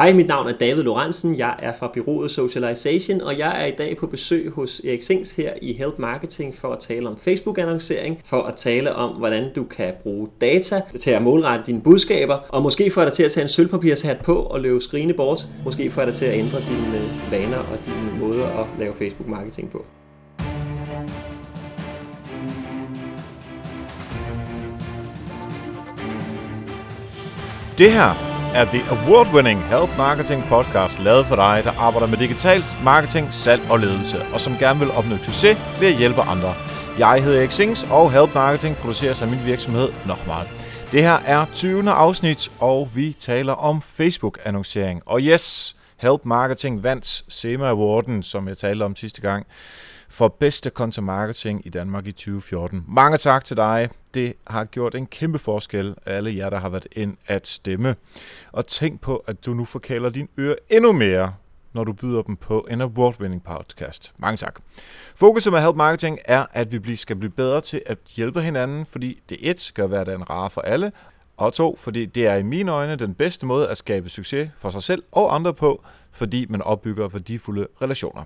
Hej, mit navn er David Lorentzen. Jeg er fra byrået Socialization, og jeg er i dag på besøg hos Erik Sings her i Help Marketing for at tale om Facebook-annoncering, for at tale om, hvordan du kan bruge data til at målrette dine budskaber, og måske få dig til at tage en sølvpapirshat på og løbe skrigende bort. Måske få dig til at ændre dine vaner og dine måder at lave Facebook-marketing på. Det her er The Award-winning Help Marketing Podcast, lavet for dig, der arbejder med digital marketing, salg og ledelse, og som gerne vil opnå succes ved at hjælpe andre. Jeg hedder Erik Sings, og Help Marketing produceres af min virksomhed Nochmal. Det her er 20. afsnit, og vi taler om Facebook-annoncering. Og yes, Help Marketing vandt SEMA Awarden, som jeg talte om sidste gang for bedste content marketing i Danmark i 2014. Mange tak til dig. Det har gjort en kæmpe forskel, alle jer, der har været ind at stemme. Og tænk på, at du nu forkæler din øre endnu mere, når du byder dem på en award-winning podcast. Mange tak. Fokuset med Help Marketing er, at vi skal blive bedre til at hjælpe hinanden, fordi det et gør hverdagen rar for alle, og to, fordi det er i mine øjne den bedste måde at skabe succes for sig selv og andre på, fordi man opbygger værdifulde relationer.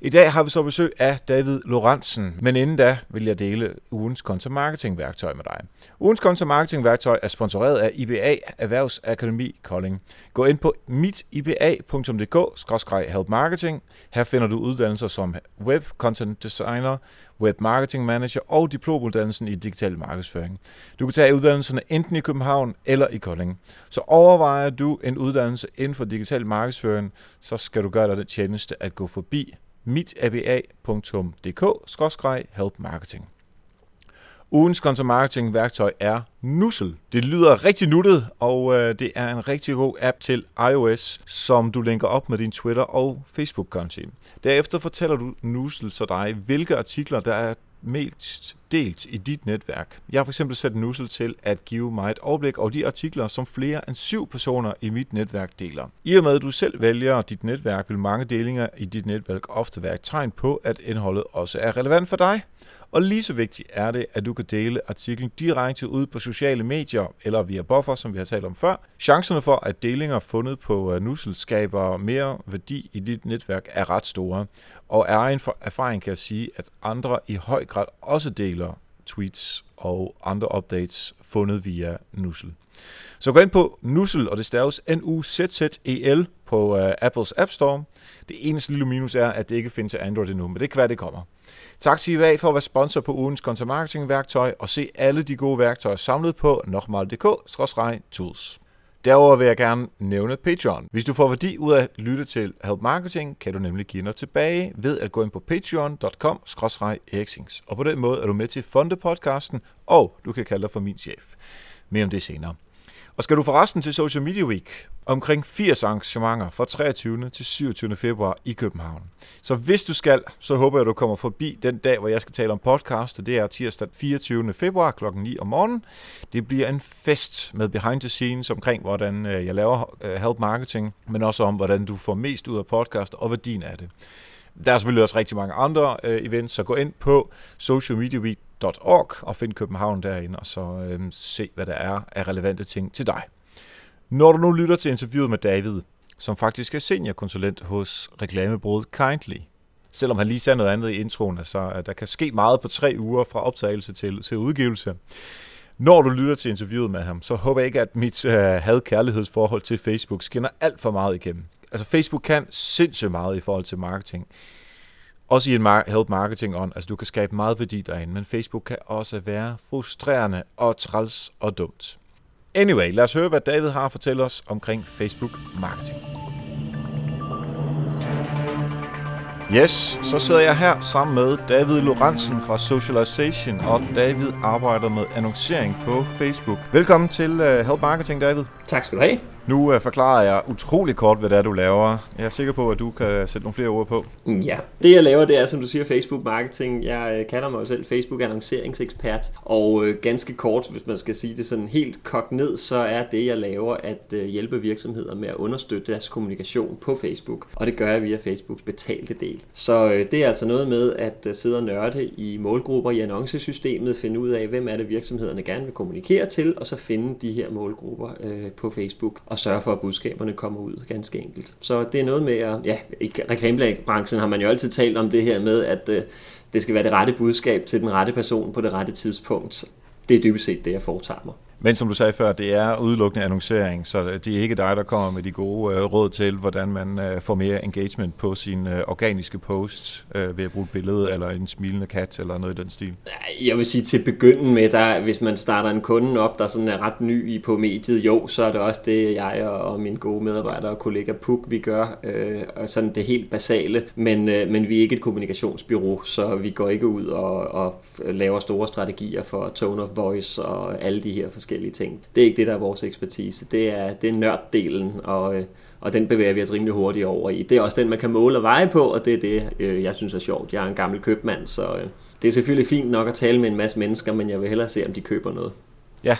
I dag har vi så besøg af David Lorentzen, men inden da vil jeg dele ugens kontomarketingværktøj værktøj med dig. Ugens kontomarketingværktøj værktøj er sponsoreret af IBA Erhvervsakademi Kolding. Gå ind på mitiba.dk-help marketing. Her finder du uddannelser som Web Content Designer, Web Marketing Manager og diplomuddannelsen i digital markedsføring. Du kan tage uddannelserne enten i København eller i Kolding. Så overvejer du en uddannelse inden for digital markedsføring, så skal du gøre dig den tjeneste at gå forbi mitaba.dk-help marketing. Ugens content marketing værktøj er Nussel. Det lyder rigtig nuttet, og øh, det er en rigtig god app til iOS, som du linker op med din Twitter og Facebook-konti. Derefter fortæller du Nussel så dig, hvilke artikler der er mest delt i dit netværk. Jeg har for eksempel sat Nussel til at give mig et overblik over de artikler, som flere end syv personer i mit netværk deler. I og med at du selv vælger dit netværk, vil mange delinger i dit netværk ofte være et tegn på, at indholdet også er relevant for dig. Og lige så vigtigt er det, at du kan dele artiklen direkte ud på sociale medier eller via buffer, som vi har talt om før. Chancerne for, at delinger fundet på øh, Nussel skaber mere værdi i dit netværk er ret store. Og er en erfaring kan jeg sige, at andre i høj grad også deler tweets og andre updates fundet via Nussel. Så gå ind på Nussel, og det staves N-U-Z-Z-E-L på uh, Apples App Store. Det eneste lille minus er, at det ikke findes til Android endnu, men det kan være, det kommer. Tak til IVA for at være sponsor på ugens content marketing værktøj og se alle de gode værktøjer samlet på nokmal.dk-tools. Derover vil jeg gerne nævne Patreon. Hvis du får værdi ud af at lytte til Help Marketing, kan du nemlig give noget tilbage ved at gå ind på patreon.com eriksings. Og på den måde er du med til at funde podcasten, og du kan kalde dig for min chef. Mere om det senere. Og skal du forresten til Social Media Week, omkring 80 arrangementer fra 23. til 27. februar i København. Så hvis du skal, så håber jeg, at du kommer forbi den dag, hvor jeg skal tale om podcast, og det er tirsdag 24. februar kl. 9 om morgenen. Det bliver en fest med behind the scenes omkring, hvordan øh, jeg laver øh, help marketing, men også om, hvordan du får mest ud af podcast og værdien af det. Der er selvfølgelig også rigtig mange andre øh, events, så gå ind på socialmediaweek.org og find København derinde, og så øh, se, hvad der er af relevante ting til dig. Når du nu lytter til interviewet med David, som faktisk er seniorkonsulent hos reklamebureauet Kindly, selvom han lige sagde noget andet i introen, så der kan ske meget på tre uger fra optagelse til, til udgivelse. Når du lytter til interviewet med ham, så håber jeg ikke, at mit øh, had-kærlighedsforhold til Facebook skinner alt for meget igennem. Altså Facebook kan sindssygt meget i forhold til marketing. Også i en mar- help marketing on. Altså du kan skabe meget værdi derinde, men Facebook kan også være frustrerende og træls og dumt. Anyway, lad os høre, hvad David har at fortælle os omkring Facebook marketing. Yes, så sidder jeg her sammen med David Lorentzen fra Socialization, og David arbejder med annoncering på Facebook. Velkommen til øh, Help Marketing, David. Tak skal du have. Nu uh, forklarer jeg utrolig kort, hvad det er, du laver. Jeg er sikker på, at du kan sætte nogle flere ord på. Ja, det jeg laver, det er, som du siger, Facebook marketing. Jeg uh, kalder mig selv Facebook annonceringsekspert. Og uh, ganske kort, hvis man skal sige det sådan helt kogt ned, så er det, jeg laver, at uh, hjælpe virksomheder med at understøtte deres kommunikation på Facebook. Og det gør jeg via Facebooks betalte del. Så uh, det er altså noget med at uh, sidde og nørde i målgrupper i annoncesystemet, finde ud af, hvem er det virksomhederne gerne vil kommunikere til, og så finde de her målgrupper uh, på Facebook. Og og sørge for, at budskaberne kommer ud ganske enkelt. Så det er noget med at, ja, i reklamebranchen har man jo altid talt om det her med, at øh, det skal være det rette budskab til den rette person på det rette tidspunkt. Det er dybest set det, jeg foretager mig. Men som du sagde før, det er udelukkende annoncering, så det er ikke dig, der kommer med de gode øh, råd til, hvordan man øh, får mere engagement på sine øh, organiske posts øh, ved at bruge et billede eller en smilende kat eller noget i den stil. Jeg vil sige til begynden med, der, hvis man starter en kunde op, der sådan er ret ny i på mediet, jo, så er det også det, jeg og, og mine gode medarbejdere og kollega Puk, vi gør, øh, og sådan det helt basale, men, øh, men vi er ikke et kommunikationsbyrå, så vi går ikke ud og, og laver store strategier for tone of voice og alle de her forskellige forskellige ting. Det er ikke det, der er vores ekspertise. Det er, det er nørddelen, og, øh, og den bevæger vi os rimelig hurtigt over i. Det er også den, man kan måle og veje på, og det er det, øh, jeg synes er sjovt. Jeg er en gammel købmand, så øh, det er selvfølgelig fint nok at tale med en masse mennesker, men jeg vil hellere se, om de køber noget. Ja,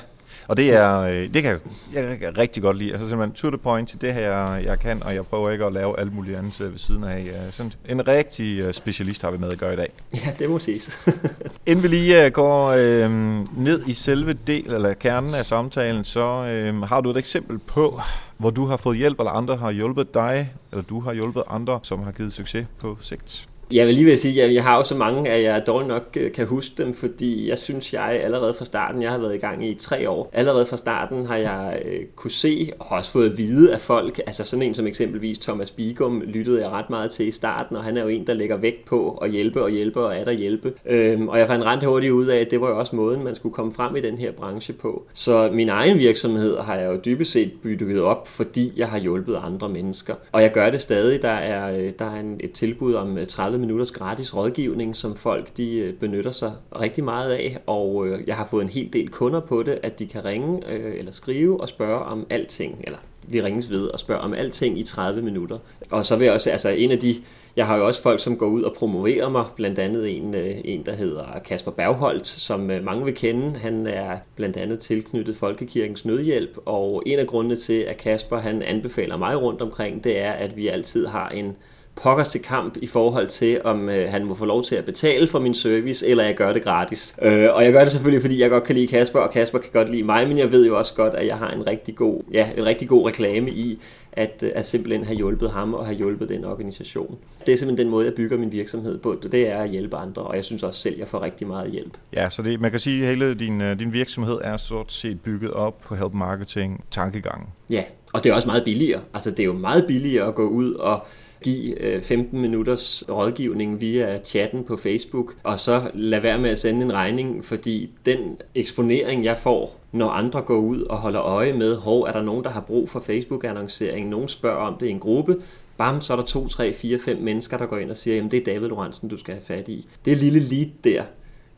og det er øh, det kan jeg, jeg kan rigtig godt lide. Altså simpelthen to the point, det her jeg kan, og jeg prøver ikke at lave alt muligt andet ved siden af. Sådan en rigtig øh, specialist har vi med at gøre i dag. Ja, det må siges. Inden vi lige øh, går øh, ned i selve del eller kernen af samtalen, så øh, har du et eksempel på, hvor du har fået hjælp, eller andre har hjulpet dig, eller du har hjulpet andre, som har givet succes på sigt. Jeg vil lige vil sige, at jeg har jo så mange, at jeg dårligt nok øh, kan huske dem, fordi jeg synes, jeg allerede fra starten, jeg har været i gang i tre år, allerede fra starten har jeg øh, kunne se og har også fået at vide af folk, altså sådan en som eksempelvis Thomas Bigum lyttede jeg ret meget til i starten, og han er jo en, der lægger vægt på at hjælpe og hjælpe og er der hjælpe. Øhm, og jeg fandt ret hurtigt ud af, at det var jo også måden, man skulle komme frem i den her branche på. Så min egen virksomhed har jeg jo dybest set bygget op, fordi jeg har hjulpet andre mennesker. Og jeg gør det stadig. Der er, øh, der er en, et tilbud om øh, 30 30 minutters gratis rådgivning, som folk de øh, benytter sig rigtig meget af, og øh, jeg har fået en hel del kunder på det, at de kan ringe øh, eller skrive og spørge om alting, eller vi ringes ved og spørger om alting i 30 minutter. Og så vil jeg også, altså en af de, jeg har jo også folk, som går ud og promoverer mig, blandt andet en, en der hedder Kasper Bergholt, som mange vil kende. Han er blandt andet tilknyttet Folkekirkens Nødhjælp, og en af grundene til, at Kasper han anbefaler mig rundt omkring, det er, at vi altid har en pokkers til kamp i forhold til, om øh, han må få lov til at betale for min service, eller jeg gør det gratis. Øh, og jeg gør det selvfølgelig, fordi jeg godt kan lide Kasper, og Kasper kan godt lide mig, men jeg ved jo også godt, at jeg har en rigtig god, ja, en rigtig god reklame i, at, øh, at simpelthen have hjulpet ham og have hjulpet den organisation. Det er simpelthen den måde, jeg bygger min virksomhed på. Det er at hjælpe andre, og jeg synes også selv, at jeg får rigtig meget hjælp. Ja, så det, man kan sige, at hele din, øh, din virksomhed er sort set bygget op på help marketing tankegangen. Ja, og det er også meget billigere. Altså det er jo meget billigere at gå ud og give øh, 15 minutters rådgivning via chatten på Facebook, og så lade være med at sende en regning, fordi den eksponering, jeg får, når andre går ud og holder øje med, hov, er der nogen, der har brug for Facebook-annoncering, nogen spørger om det i en gruppe, bam, så er der 2, 3, 4, 5 mennesker, der går ind og siger, jamen det er David Lorentzen, du skal have fat i. Det lille lead der,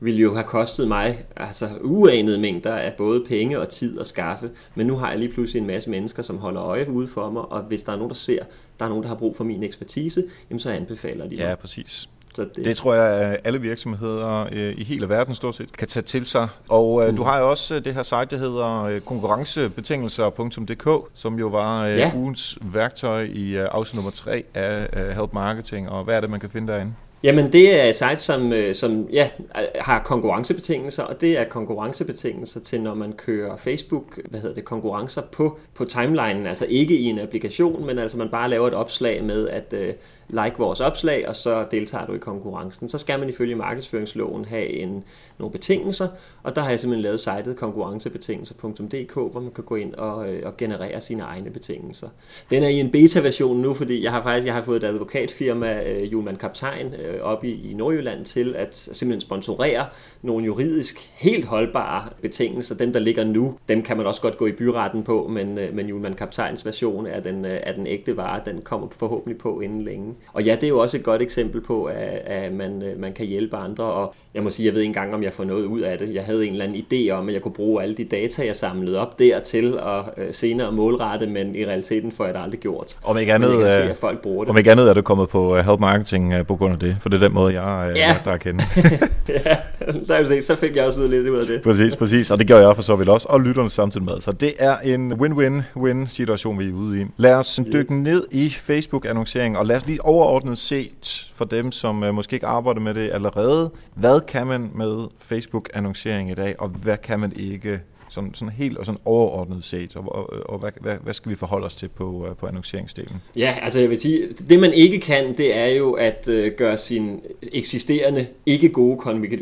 ville jo have kostet mig altså uanede mængder af både penge og tid at skaffe. Men nu har jeg lige pludselig en masse mennesker, som holder øje ude for mig, og hvis der er nogen, der ser, der er nogen, der har brug for min ekspertise, jamen så anbefaler de mig. Ja, præcis. Så det... det tror jeg, at alle virksomheder øh, i hele verden stort set kan tage til sig. Og øh, mm. du har jo også øh, det her site, der hedder konkurrencebetingelser.dk, som jo var ja. ugens værktøj i afsnit nummer 3 af Help Marketing. Og hvad er det, man kan finde derinde? Jamen det er et site, som, øh, som ja, øh, har konkurrencebetingelser, og det er konkurrencebetingelser til, når man kører Facebook, hvad hedder det, konkurrencer på, på timelinen, altså ikke i en applikation, men altså man bare laver et opslag med, at uh, like vores opslag, og så deltager du i konkurrencen. Så skal man ifølge markedsføringsloven have en, nogle betingelser, og der har jeg simpelthen lavet sitet konkurrencebetingelser.dk, hvor man kan gå ind og, øh, og generere sine egne betingelser. Den er i en beta-version nu, fordi jeg har faktisk jeg har fået et advokatfirma, øh, Julman Kaptajn, øh, op i, i Nordjylland til at simpelthen sponsorere nogle juridisk helt holdbare betingelser. Dem, der ligger nu, dem kan man også godt gå i byretten på, men, øh, men Julman Kaptajns version er den, øh, er den ægte vare. Den kommer forhåbentlig på inden længe. Og ja, det er jo også et godt eksempel på, at, at man, øh, man kan hjælpe andre, og jeg må sige, jeg ved ikke engang, om jeg får noget ud af det. Jeg havde en eller anden idé om, at jeg kunne bruge alle de data, jeg samlede op dertil, og øh, senere målrette, men i realiteten får jeg det aldrig gjort. Om ikke andet, men jeg kan se, at folk bruger det. Om ikke andet er du kommet på øh, Help Marketing på grund af det, for det er den måde, jeg ja. der er kendt. ja, der se, så fik jeg også lidt ud af det. Præcis, præcis, og det gjorde jeg for så vidt også, og lytterne samtidig med. Så det er en win-win-win situation, vi er ude i. Lad os dykke ned i Facebook-annoncering, og lad os lige overordnet set for dem, som øh, måske ikke arbejder med det allerede, hvad kan man med Facebook-annoncering i dag, og hvad kan man ikke sådan, sådan helt og sådan overordnet set, og, og, og hvad, hvad, hvad skal vi forholde os til på, øh, på annonceringsdelen? Ja, altså jeg vil sige, det man ikke kan, det er jo at øh, gøre sin eksisterende ikke gode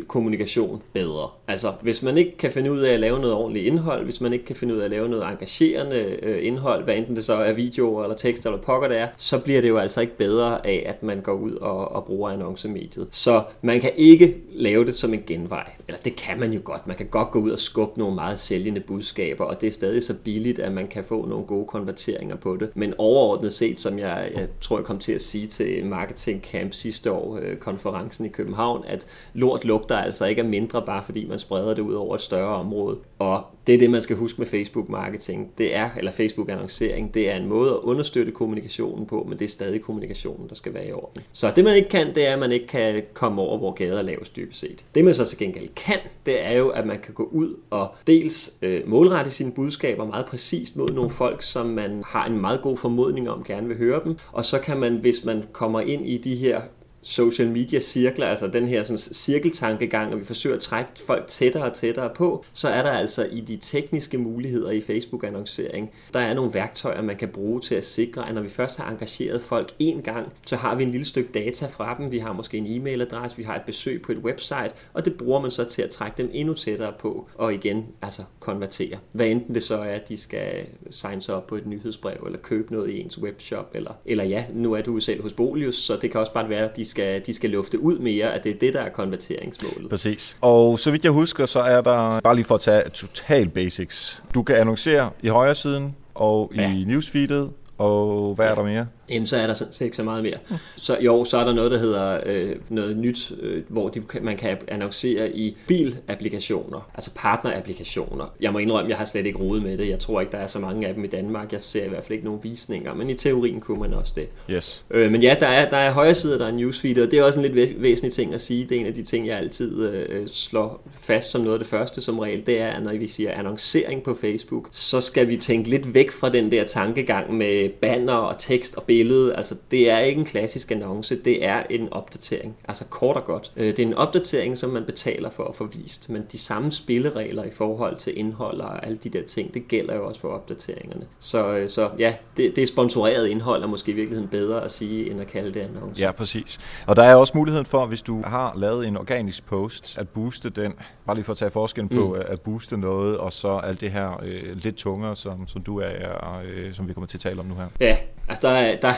kommunikation bedre. Altså hvis man ikke kan finde ud af at lave noget ordentligt indhold, hvis man ikke kan finde ud af at lave noget engagerende øh, indhold, hvad enten det så er videoer eller tekst eller pokker det er, så bliver det jo altså ikke bedre af, at man går ud og, og bruger annoncemediet. Så man kan ikke lave det som en genvej. Eller det kan man jo godt. Man kan godt gå ud og skubbe nogle meget sælgende budskaber, og det er stadig så billigt, at man kan få nogle gode konverteringer på det. Men overordnet set, som jeg, jeg tror, jeg kom til at sige til Marketing Camp sidste år, øh, konferencen i København, at lort lugter altså ikke er mindre, bare fordi man spreder det ud over et større område. Og det er det, man skal huske med Facebook marketing. Det er, eller Facebook annoncering, det er en måde at understøtte kommunikationen på, men det er stadig kommunikationen, der skal være i orden. Så det man ikke kan, det er, at man ikke kan komme over, hvor gader laves dybest set. Det man så til gengæld kan, det er jo, at man kan gå ud og dels øh, målrette sine budskaber meget præcist mod nogle folk, som man har en meget god formodning om gerne vil høre dem, og så kan man, hvis man kommer ind i de her social media cirkler, altså den her sådan, cirkeltankegang, og vi forsøger at trække folk tættere og tættere på, så er der altså i de tekniske muligheder i Facebook-annoncering, der er nogle værktøjer, man kan bruge til at sikre, at når vi først har engageret folk en gang, så har vi en lille stykke data fra dem, vi har måske en e-mailadresse, vi har et besøg på et website, og det bruger man så til at trække dem endnu tættere på, og igen, altså konvertere. Hvad enten det så er, at de skal signe sig op på et nyhedsbrev, eller købe noget i ens webshop, eller, eller ja, nu er du selv hos Bolius, så det kan også bare være, at de skal, de skal lufte ud mere, at det er det, der er konverteringsmålet. Præcis. Og så vidt jeg husker, så er der, bare lige for at tage total basics, du kan annoncere i højre siden og ja. i newsfeedet, og hvad er der mere? Jamen, så er der sådan set ikke så meget mere. Så jo, så er der noget, der hedder øh, noget nyt, øh, hvor de, man kan annoncere i bilapplikationer, altså partnerapplikationer. Jeg må indrømme, jeg har slet ikke rodet med det. Jeg tror ikke, der er så mange af dem i Danmark. Jeg ser i hvert fald ikke nogen visninger, men i teorien kunne man også det. Yes. Øh, men ja, der er, der er højre side, der er newsfeed, og det er også en lidt væsentlig ting at sige. Det er en af de ting, jeg altid øh, slår fast som noget af det første som regel. Det er, at når vi siger annoncering på Facebook, så skal vi tænke lidt væk fra den der tankegang med banner og tekst og billeder billede, altså det er ikke en klassisk annonce, det er en opdatering, altså kort og godt. Øh, det er en opdatering, som man betaler for at få vist, men de samme spilleregler i forhold til indhold og alle de der ting, det gælder jo også for opdateringerne. Så, øh, så ja, det, det er sponsoreret indhold er måske i virkeligheden bedre at sige, end at kalde det annonce. Ja, præcis. Og der er også muligheden for, hvis du har lavet en organisk post, at booste den, bare lige for at tage forskellen på, mm. at booste noget, og så alt det her øh, lidt tungere, som, som du er, øh, som vi kommer til at tale om nu her. Ja, altså der der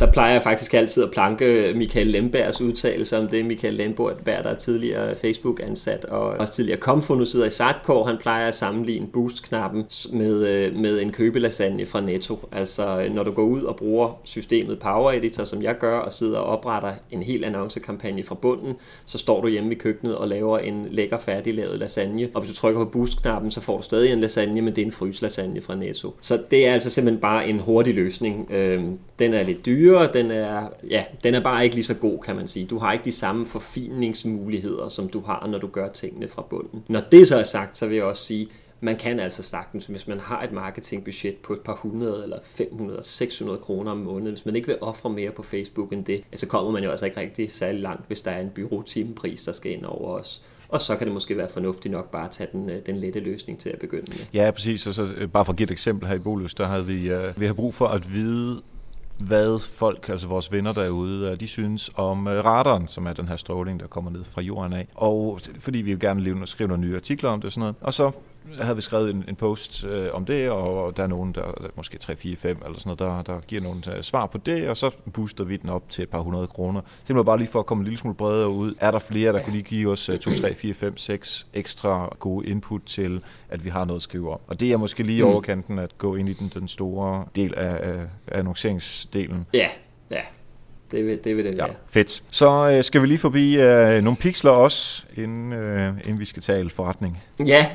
der, plejer jeg faktisk altid at planke Michael Lembergs udtalelse om det. Michael Lemberg, der er tidligere Facebook-ansat og også tidligere Komfo, sidder i Sartkår. Han plejer at sammenligne boost-knappen med, øh, med en købelasagne fra Netto. Altså når du går ud og bruger systemet Power Editor, som jeg gør, og sidder og opretter en hel annoncekampagne fra bunden, så står du hjemme i køkkenet og laver en lækker færdiglavet lasagne. Og hvis du trykker på boost-knappen, så får du stadig en lasagne, men det er en fryslasagne fra Netto. Så det er altså simpelthen bare en hurtig løsning. Øh, Øh, den er lidt dyrere, den er, ja, den er bare ikke lige så god, kan man sige. Du har ikke de samme forfiningsmuligheder, som du har, når du gør tingene fra bunden. Når det så er sagt, så vil jeg også sige, man kan altså sagtens, hvis man har et marketingbudget på et par hundrede eller 500, 600 kroner om måneden, hvis man ikke vil ofre mere på Facebook end det, så kommer man jo altså ikke rigtig særlig langt, hvis der er en byråtimepris, der skal ind over os. Og så kan det måske være fornuftigt nok bare at tage den, øh, den lette løsning til at begynde med. Ja, præcis. Og så øh, bare for at give et eksempel her i Bolus, der havde vi, uh, vi har brug for at vide, hvad folk, altså vores venner derude, de synes om radaren, som er den her stråling, der kommer ned fra jorden af. Og fordi vi jo gerne vil skrive nogle nye artikler om det og sådan noget. Og så havde vi skrevet en, en post øh, om det, og der er nogen, der måske 3, 4, 5 eller sådan noget, der, der giver nogle uh, svar på det, og så booster vi den op til et par hundrede kroner. Det var bare lige for at komme en lille smule bredere ud. Er der flere, der kunne lige give os uh, 2, 3, 4, 5, 6 ekstra gode input til, at vi har noget at skrive om? Og det er måske lige mm. overkanten at gå ind i den, den store del af, af annonceringsdelen. Ja, ja. Det vil det, vil det ja, være. Fedt. Så øh, skal vi lige forbi øh, nogle pixler også, inden, øh, inden vi skal tale forretning. Ja,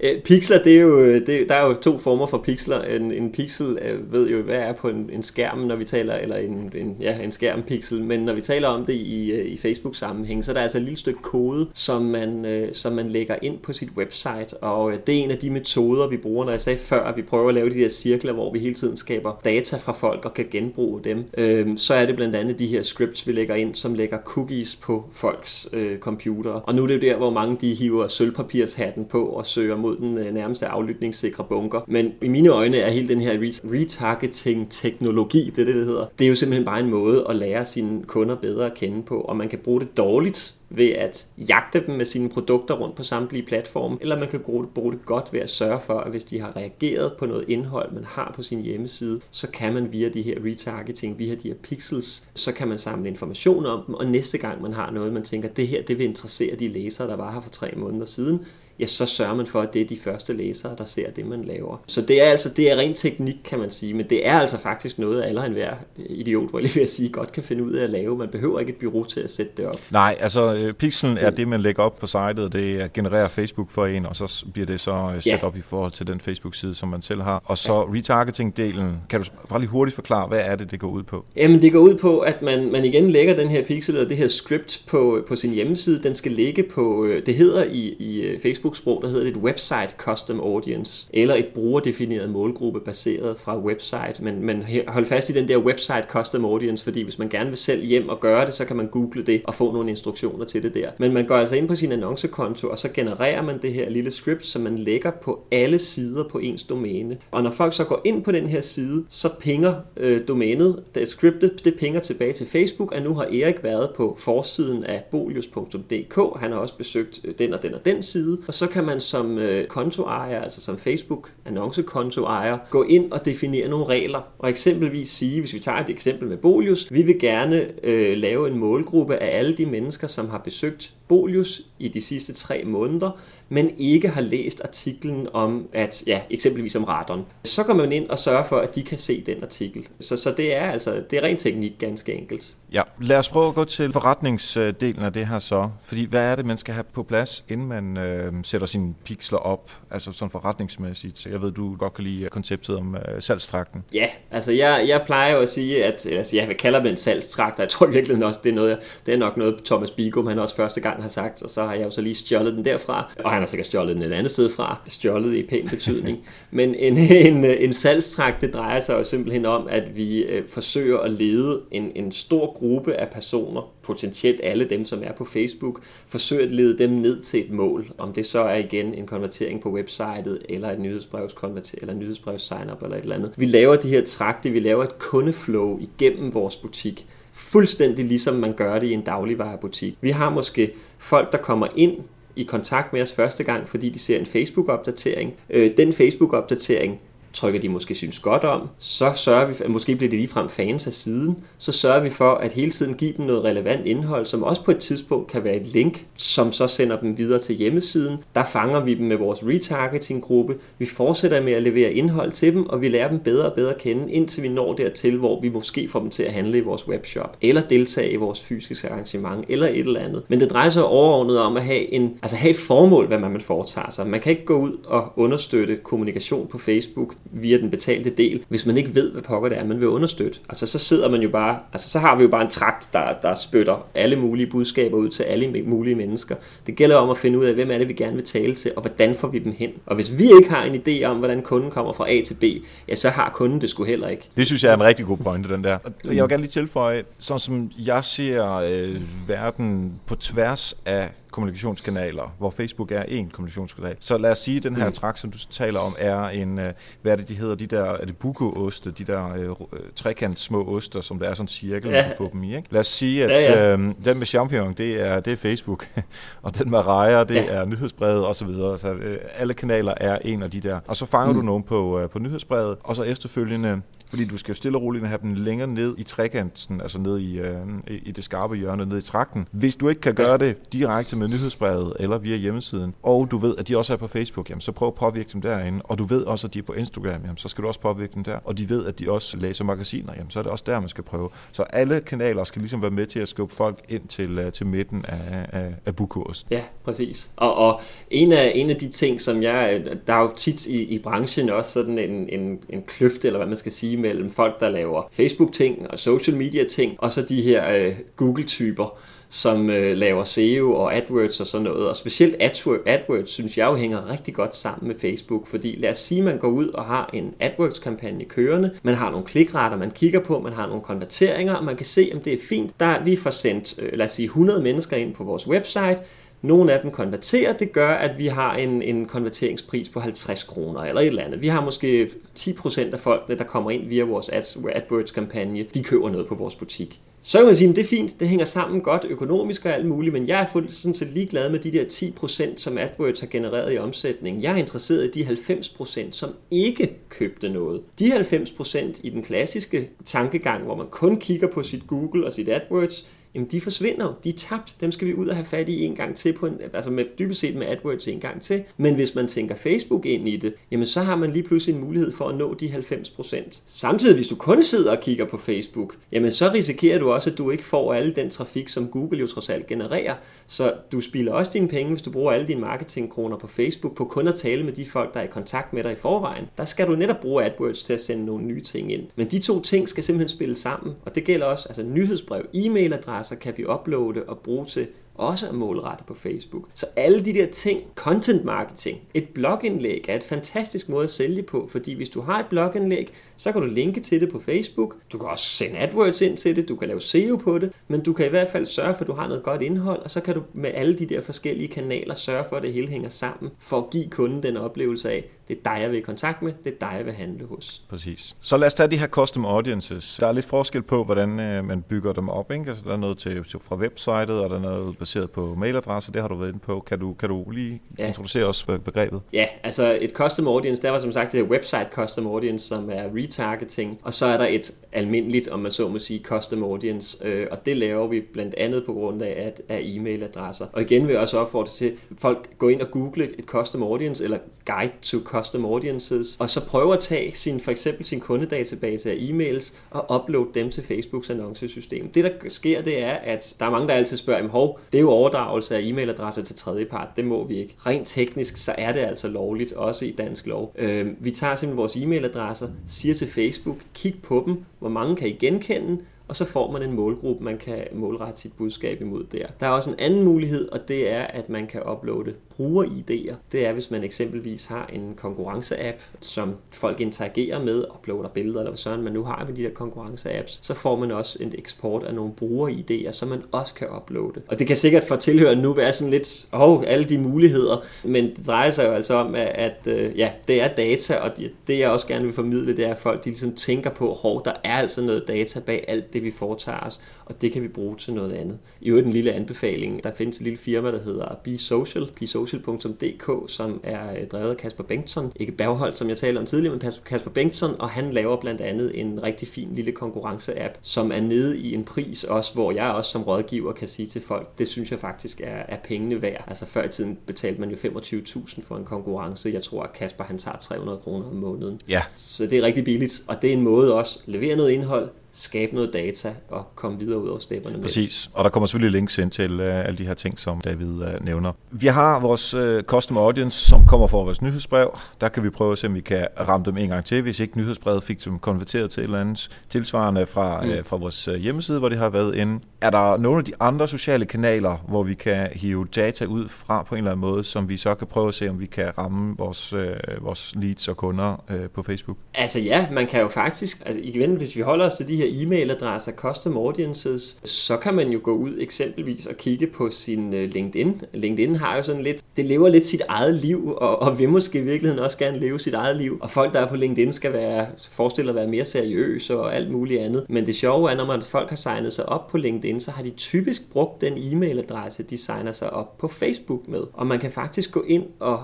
øh, pixler, det er jo, det, der er jo to former for pixler. En, en pixel øh, ved jo, hvad er på en, en skærm, når vi taler, eller en, en, ja, en skærmpixel, men når vi taler om det i, øh, i Facebook-sammenhæng, så er der altså et lille stykke kode, som man, øh, som man lægger ind på sit website, og øh, det er en af de metoder, vi bruger, når jeg sagde før, at vi prøver at lave de der cirkler, hvor vi hele tiden skaber data fra folk og kan genbruge dem. Øh, så er det blandt andet de her scripts, vi lægger ind, som lægger cookies på folks øh, computer. Og nu er det jo der, hvor mange de hiver sølvpapirshatten på og søger mod den øh, nærmeste aflytningssikre bunker. Men i mine øjne er hele den her retargeting-teknologi, det er det, det hedder, det er jo simpelthen bare en måde at lære sine kunder bedre at kende på, og man kan bruge det dårligt ved at jagte dem med sine produkter rundt på samtlige platforme, eller man kan bruge det godt ved at sørge for, at hvis de har reageret på noget indhold, man har på sin hjemmeside, så kan man via de her retargeting, via de her pixels, så kan man samle information om dem, og næste gang man har noget, man tænker, det her det vil interessere de læsere, der var her for tre måneder siden, ja, så sørger man for, at det er de første læsere, der ser det, man laver. Så det er altså det er ren teknik, kan man sige, men det er altså faktisk noget, alle enhver idiot, hvor jeg vil sige, godt kan finde ud af at lave. Man behøver ikke et bureau til at sætte det op. Nej, altså øh, pixelen er det, man lægger op på sitet, det genererer Facebook for en, og så bliver det så øh, sat ja. op i forhold til den Facebook-side, som man selv har. Og så ja. retargeting-delen, kan du bare lige hurtigt forklare, hvad er det, det går ud på? Jamen, det går ud på, at man, man igen lægger den her pixel, eller det her script på, på sin hjemmeside. Den skal ligge på, øh, det hedder i, i Facebook Facebook-sprog, der hedder det et Website Custom Audience, eller et brugerdefineret målgruppe baseret fra website. Men, men hold fast i den der Website Custom Audience, fordi hvis man gerne vil selv hjem og gøre det, så kan man google det og få nogle instruktioner til det der. Men man går altså ind på sin annoncekonto, og så genererer man det her lille script, som man lægger på alle sider på ens domæne. Og når folk så går ind på den her side, så pinger øh, domænet, det scriptet, det pinger tilbage til Facebook, at nu har Erik været på forsiden af bolius.dk. Han har også besøgt øh, den og den og den side, og så kan man som øh, kontoejer, altså som Facebook annoncekontoejer, gå ind og definere nogle regler. Og eksempelvis sige, hvis vi tager et eksempel med Bolius, vi vil gerne øh, lave en målgruppe af alle de mennesker, som har besøgt Bolius i de sidste tre måneder, men ikke har læst artiklen om, at ja, eksempelvis om radon. Så går man ind og sørger for, at de kan se den artikel. Så, så det er altså, det er ren teknik ganske enkelt. Ja, lad os prøve at gå til forretningsdelen af det her så. Fordi hvad er det, man skal have på plads, inden man øh, sætter sine pixler op, altså sådan forretningsmæssigt? Jeg ved, du godt kan lide konceptet om øh, salgstrakten. Ja, altså jeg, jeg plejer jo at sige, at altså jeg kalder det en salgstrakt, og jeg tror virkelig også, det er, noget, det er nok noget, Thomas Bigum han også første gang har sagt, og så har jeg jo så lige stjålet den derfra, og han har sikkert stjålet den et andet sted fra, stjålet i pæn betydning. Men en, en, en salgstrakt, det drejer sig jo simpelthen om, at vi øh, forsøger at lede en, en stor gruppe af personer, potentielt alle dem, som er på Facebook, forsøger at lede dem ned til et mål. Om det så er igen en konvertering på websitet, eller et nyhedsbrevs eller nyhedsbrevs sign-up, eller et eller andet. Vi laver de her trakte, vi laver et kundeflow igennem vores butik, fuldstændig ligesom man gør det i en dagligvarebutik. Vi har måske folk, der kommer ind i kontakt med os første gang, fordi de ser en Facebook-opdatering. Øh, den Facebook-opdatering trykker de måske synes godt om, så sørger vi, at måske bliver det ligefrem fans af siden, så sørger vi for at hele tiden give dem noget relevant indhold, som også på et tidspunkt kan være et link, som så sender dem videre til hjemmesiden. Der fanger vi dem med vores retargeting-gruppe. Vi fortsætter med at levere indhold til dem, og vi lærer dem bedre og bedre at kende, indtil vi når dertil, hvor vi måske får dem til at handle i vores webshop, eller deltage i vores fysiske arrangement, eller et eller andet. Men det drejer sig overordnet om at have, en, altså have et formål, hvad man foretager sig. Man kan ikke gå ud og understøtte kommunikation på Facebook via den betalte del, hvis man ikke ved, hvad pokker det er, man vil understøtte. Altså så sidder man jo bare, altså så har vi jo bare en trakt, der, der spytter alle mulige budskaber ud til alle mulige mennesker. Det gælder om at finde ud af, hvem er det, vi gerne vil tale til, og hvordan får vi dem hen. Og hvis vi ikke har en idé om, hvordan kunden kommer fra A til B, ja, så har kunden det sgu heller ikke. Det synes jeg er en rigtig god pointe, den der. Jeg vil gerne lige tilføje, sådan som jeg ser øh, verden på tværs af kommunikationskanaler, hvor Facebook er en kommunikationskanal. Så lad os sige, at den her mm. trak, som du taler om, er en, øh, hvad er det, de hedder, de der, er det buko-oste, de der øh, trekant små oster, som der er sådan en cirkel, ja. man kan få dem i. Ikke? Lad os sige, at ja, ja. Øh, den med champignon, det er, det er Facebook, og den med rejer, det ja. er nyhedsbrevet osv. Så, så øh, alle kanaler er en af de der. Og så fanger mm. du nogen på, øh, på nyhedsbrevet, og så efterfølgende fordi du skal stille og roligt have dem længere ned i trekanten, altså ned i, øh, i det skarpe hjørne, ned i trakten. Hvis du ikke kan gøre det direkte med nyhedsbrevet eller via hjemmesiden, og du ved, at de også er på Facebook, jamen, så prøv at påvirke dem derinde. Og du ved også, at de er på Instagram, jamen, så skal du også påvirke dem der. Og de ved, at de også læser magasiner, jamen, så er det også der, man skal prøve. Så alle kanaler skal ligesom være med til at skubbe folk ind til, uh, til midten af, af, af bukurs. Ja, præcis. Og, og en, af, en af de ting, som jeg, der er jo tit i, i branchen også sådan en, en, en kløfte, eller hvad man skal sige, mellem folk, der laver Facebook-ting og social media-ting, og så de her øh, Google-typer, som øh, laver SEO og AdWords og sådan noget. Og specielt AdWords, AdWords synes jeg jo hænger rigtig godt sammen med Facebook, fordi lad os sige, at man går ud og har en AdWords-kampagne kørende, man har nogle klikrater, man kigger på, man har nogle konverteringer, og man kan se, om det er fint. Der vi får sendt, øh, lad os sige, 100 mennesker ind på vores website, nogle af dem konverterer, det gør, at vi har en, en konverteringspris på 50 kroner eller et eller andet. Vi har måske 10% af folkene, der kommer ind via vores ads, AdWords-kampagne, de køber noget på vores butik. Så kan man sige, at det er fint, det hænger sammen godt økonomisk og alt muligt, men jeg er fuldstændig set ligeglad med de der 10%, som AdWords har genereret i omsætning. Jeg er interesseret i de 90%, som ikke købte noget. De 90% i den klassiske tankegang, hvor man kun kigger på sit Google og sit AdWords, jamen de forsvinder jo. De er tabt. Dem skal vi ud og have fat i en gang til, på en, altså med, dybest set med AdWords en gang til. Men hvis man tænker Facebook ind i det, jamen så har man lige pludselig en mulighed for at nå de 90%. Samtidig, hvis du kun sidder og kigger på Facebook, jamen så risikerer du også, at du ikke får alle den trafik, som Google jo trods alt genererer. Så du spilder også dine penge, hvis du bruger alle dine marketingkroner på Facebook, på kun at tale med de folk, der er i kontakt med dig i forvejen. Der skal du netop bruge AdWords til at sende nogle nye ting ind. Men de to ting skal simpelthen spille sammen, og det gælder også altså nyhedsbrev, e-mailadresse, adresser kan vi uploade og bruge til også at målrette på Facebook. Så alle de der ting, content marketing, et blogindlæg er et fantastisk måde at sælge på, fordi hvis du har et blogindlæg, så kan du linke til det på Facebook, du kan også sende AdWords ind til det, du kan lave SEO på det, men du kan i hvert fald sørge for, at du har noget godt indhold, og så kan du med alle de der forskellige kanaler sørge for, at det hele hænger sammen, for at give kunden den oplevelse af, det er dig, jeg vil i kontakt med, det er dig, jeg vil handle hos. Præcis. Så lad os tage de her custom audiences. Der er lidt forskel på, hvordan øh, man bygger dem op. Ikke? Altså, der er noget til, fra websitet, og der er noget baseret på mailadresse, det har du været inde på. Kan du, kan du lige ja. introducere os for begrebet? Ja, altså et custom audience, der var som sagt det her website custom audience, som er retargeting, og så er der et almindeligt, om man så må sige, custom audience, øh, og det laver vi blandt andet på grund af, at, af e-mailadresser. Og igen vil jeg også opfordre til, at folk gå ind og google et custom audience, eller guide to custom custom audiences, og så prøve at tage sin, for eksempel sin kundedatabase af e-mails og uploade dem til Facebooks annoncesystem. Det der sker, det er, at der er mange, der altid spørger, hov, det er jo overdragelse af e-mailadresser til tredjepart, det må vi ikke. Rent teknisk, så er det altså lovligt, også i dansk lov. Øh, vi tager simpelthen vores e-mailadresser, siger til Facebook, kig på dem, hvor mange kan I genkende, og så får man en målgruppe, man kan målrette sit budskab imod der. Der er også en anden mulighed, og det er, at man kan uploade brugeridéer. Det er, hvis man eksempelvis har en konkurrenceapp, som folk interagerer med, uploader billeder, eller hvad sådan man nu har med de der konkurrenceapps, så får man også en eksport af nogle brugeridéer, som man også kan uploade. Og det kan sikkert for tilhørende nu være sådan lidt, åh, oh, alle de muligheder, men det drejer sig jo altså om, at, at øh, ja, det er data, og det jeg også gerne vil formidle, det er, at folk de ligesom tænker på, hov, der er altså noget data bag alt det, vi foretager os, og det kan vi bruge til noget andet. I øvrigt en lille anbefaling, der findes et lille firma, der hedder Be Social, Be Social social.dk, som er øh, drevet af Kasper Bengtsson. Ikke Bergholdt, som jeg talte om tidligere, men Kasper Bengtsson, og han laver blandt andet en rigtig fin lille konkurrence-app, som er nede i en pris også, hvor jeg også som rådgiver kan sige til folk, det synes jeg faktisk er, er pengene værd. Altså før i tiden betalte man jo 25.000 for en konkurrence. Jeg tror, at Kasper han tager 300 kroner om måneden. Ja. Så det er rigtig billigt, og det er en måde også at levere noget indhold, skabe noget data og komme videre ud over stepperne med. Præcis, og der kommer selvfølgelig links ind til uh, alle de her ting, som David uh, nævner. Vi har vores uh, custom audience, som kommer fra vores nyhedsbrev. Der kan vi prøve at se, om vi kan ramme dem en gang til, hvis ikke nyhedsbrevet fik dem konverteret til et eller andet tilsvarende fra, mm. uh, fra vores hjemmeside, hvor det har været inde. Er der nogle af de andre sociale kanaler, hvor vi kan hive data ud fra på en eller anden måde, som vi så kan prøve at se, om vi kan ramme vores, uh, vores leads og kunder uh, på Facebook? Altså ja, man kan jo faktisk, altså igen, hvis vi holder os til de her e-mailadresser, custom audiences, så kan man jo gå ud eksempelvis og kigge på sin øh, LinkedIn. LinkedIn har jo sådan lidt, det lever lidt sit eget liv, og, og vil måske i virkeligheden også gerne leve sit eget liv. Og folk, der er på LinkedIn, skal være, forestille at være mere seriøse og alt muligt andet. Men det sjove er, når man, folk har signet sig op på LinkedIn, så har de typisk brugt den e-mailadresse, de signer sig op på Facebook med. Og man kan faktisk gå ind og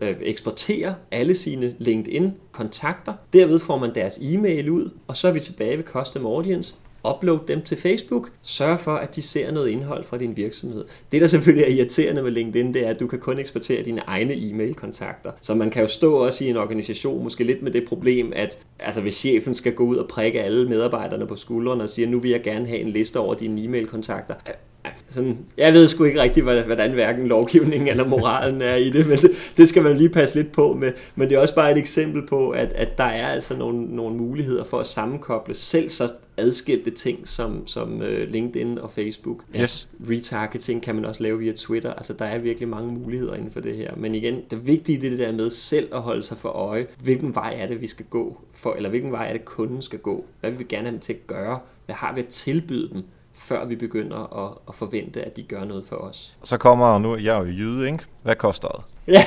Øh, eksporterer eksportere alle sine LinkedIn-kontakter. Derved får man deres e-mail ud, og så er vi tilbage ved Custom Audience. Upload dem til Facebook. Sørg for, at de ser noget indhold fra din virksomhed. Det, der selvfølgelig er irriterende med LinkedIn, det er, at du kan kun eksportere dine egne e-mail-kontakter. Så man kan jo stå også i en organisation, måske lidt med det problem, at altså, hvis chefen skal gå ud og prikke alle medarbejderne på skuldrene og sige, nu vil jeg gerne have en liste over dine e-mail-kontakter, sådan, jeg ved sgu ikke rigtigt, hvordan hverken lovgivningen eller moralen er i det, men det, det skal man lige passe lidt på med. Men det er også bare et eksempel på, at, at der er altså nogle, nogle muligheder for at sammenkoble selv så adskilte ting som, som øh, LinkedIn og Facebook. Yes. Retargeting kan man også lave via Twitter. Altså der er virkelig mange muligheder inden for det her. Men igen, det vigtige det er det der med selv at holde sig for øje, hvilken vej er det, vi skal gå for, eller hvilken vej er det, kunden skal gå. Hvad vil vi gerne have dem til at gøre? Hvad har vi at tilbyde dem? Før vi begynder at, at forvente, at de gør noget for os. Så kommer, nu jeg er jo jyde, ikke? Hvad koster det? Ja,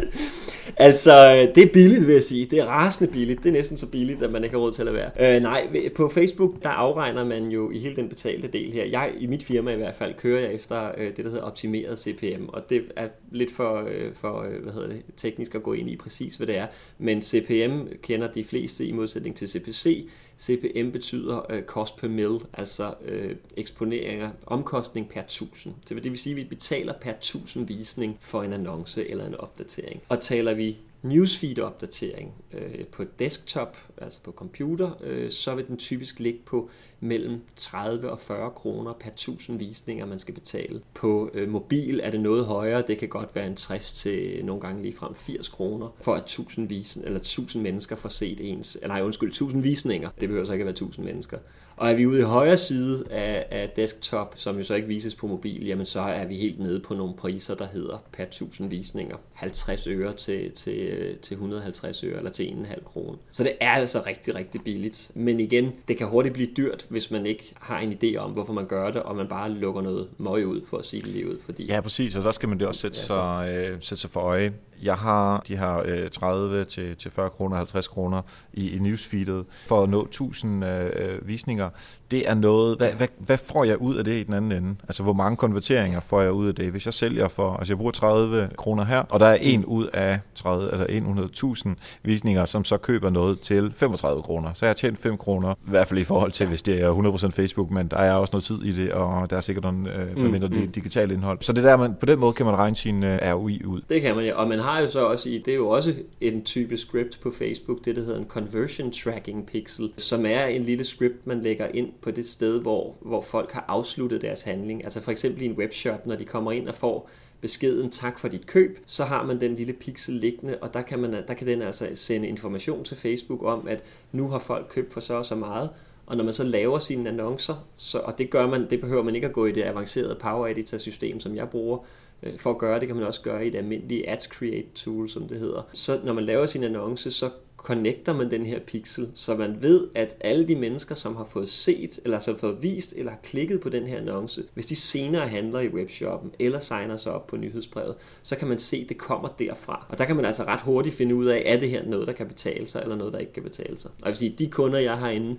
altså det er billigt vil jeg sige. Det er rasende billigt. Det er næsten så billigt, at man ikke har råd til at være. Uh, nej, på Facebook, der afregner man jo i hele den betalte del her. Jeg, i mit firma i hvert fald, kører jeg efter uh, det, der hedder optimeret CPM. Og det er lidt for, uh, for uh, hvad hedder det, teknisk at gå ind i præcis, hvad det er. Men CPM kender de fleste i modsætning til CPC. CPM betyder uh, cost per mil, altså uh, eksponeringer, omkostning per tusind. Det vil sige, at vi betaler per tusind visning for en annonce eller en opdatering. Og taler vi newsfeed-opdatering øh, på desktop, altså på computer, øh, så vil den typisk ligge på mellem 30 og 40 kroner per 1000 visninger, man skal betale. På øh, mobil er det noget højere, det kan godt være en 60 til nogle gange lige frem 80 kroner, for at 1000, visen, eller 1000 mennesker får set ens, eller nej, undskyld, 1000 visninger, det behøver så ikke at være 1000 mennesker. Og er vi ude i højre side af, af desktop, som jo så ikke vises på mobil, jamen så er vi helt nede på nogle priser, der hedder per 1000 visninger 50 øre til, til, til 150 øre eller til 1,5 kroner. Så det er altså rigtig, rigtig billigt. Men igen, det kan hurtigt blive dyrt, hvis man ikke har en idé om, hvorfor man gør det, og man bare lukker noget møg ud, for at sige det lige ud. Fordi... Ja, præcis, og så skal man det også sætte, ja, sig, øh, sætte sig for øje. Jeg har de her øh, 30 til, til 40 kroner, 50 kroner i, i newsfeedet for at nå 1000 øh, visninger. Det er noget, hvad, hvad, hvad får jeg ud af det i den anden ende? Altså, hvor mange konverteringer får jeg ud af det? Hvis jeg sælger for, altså jeg bruger 30 kroner her, og der er en ud af 30 eller 100.000 visninger, som så køber noget til 35 kroner. Så jeg har tjent 5 kroner, i hvert fald i forhold til, hvis det er 100% Facebook, men der er også noget tid i det, og der er sikkert nogle øh, mm, mindre mm. digitale indhold. Så det der, man, på den måde kan man regne sin øh, ROI ud. Det kan man ja, og man har jo så også i, det er jo også en type script på Facebook, det der hedder en conversion tracking pixel, som er en lille script, man lægger ind på det sted, hvor, hvor folk har afsluttet deres handling. Altså for eksempel i en webshop, når de kommer ind og får beskeden tak for dit køb, så har man den lille pixel liggende, og der kan, man, der kan den altså sende information til Facebook om, at nu har folk købt for så og så meget, og når man så laver sine annoncer, så, og det gør man, det behøver man ikke at gå i det avancerede Power Editor system, som jeg bruger, Øh, for at gøre det kan man også gøre i et almindeligt Ads Create tool, som det hedder. Så når man laver sin annonce, så connecter man den her pixel, så man ved, at alle de mennesker, som har fået set, eller som har fået vist, eller har klikket på den her annonce, hvis de senere handler i webshoppen, eller signer sig op på nyhedsbrevet, så kan man se, at det kommer derfra. Og der kan man altså ret hurtigt finde ud af, er det her noget, der kan betale sig, eller noget, der ikke kan betale sig. Og jeg vil sige, de kunder, jeg har inde,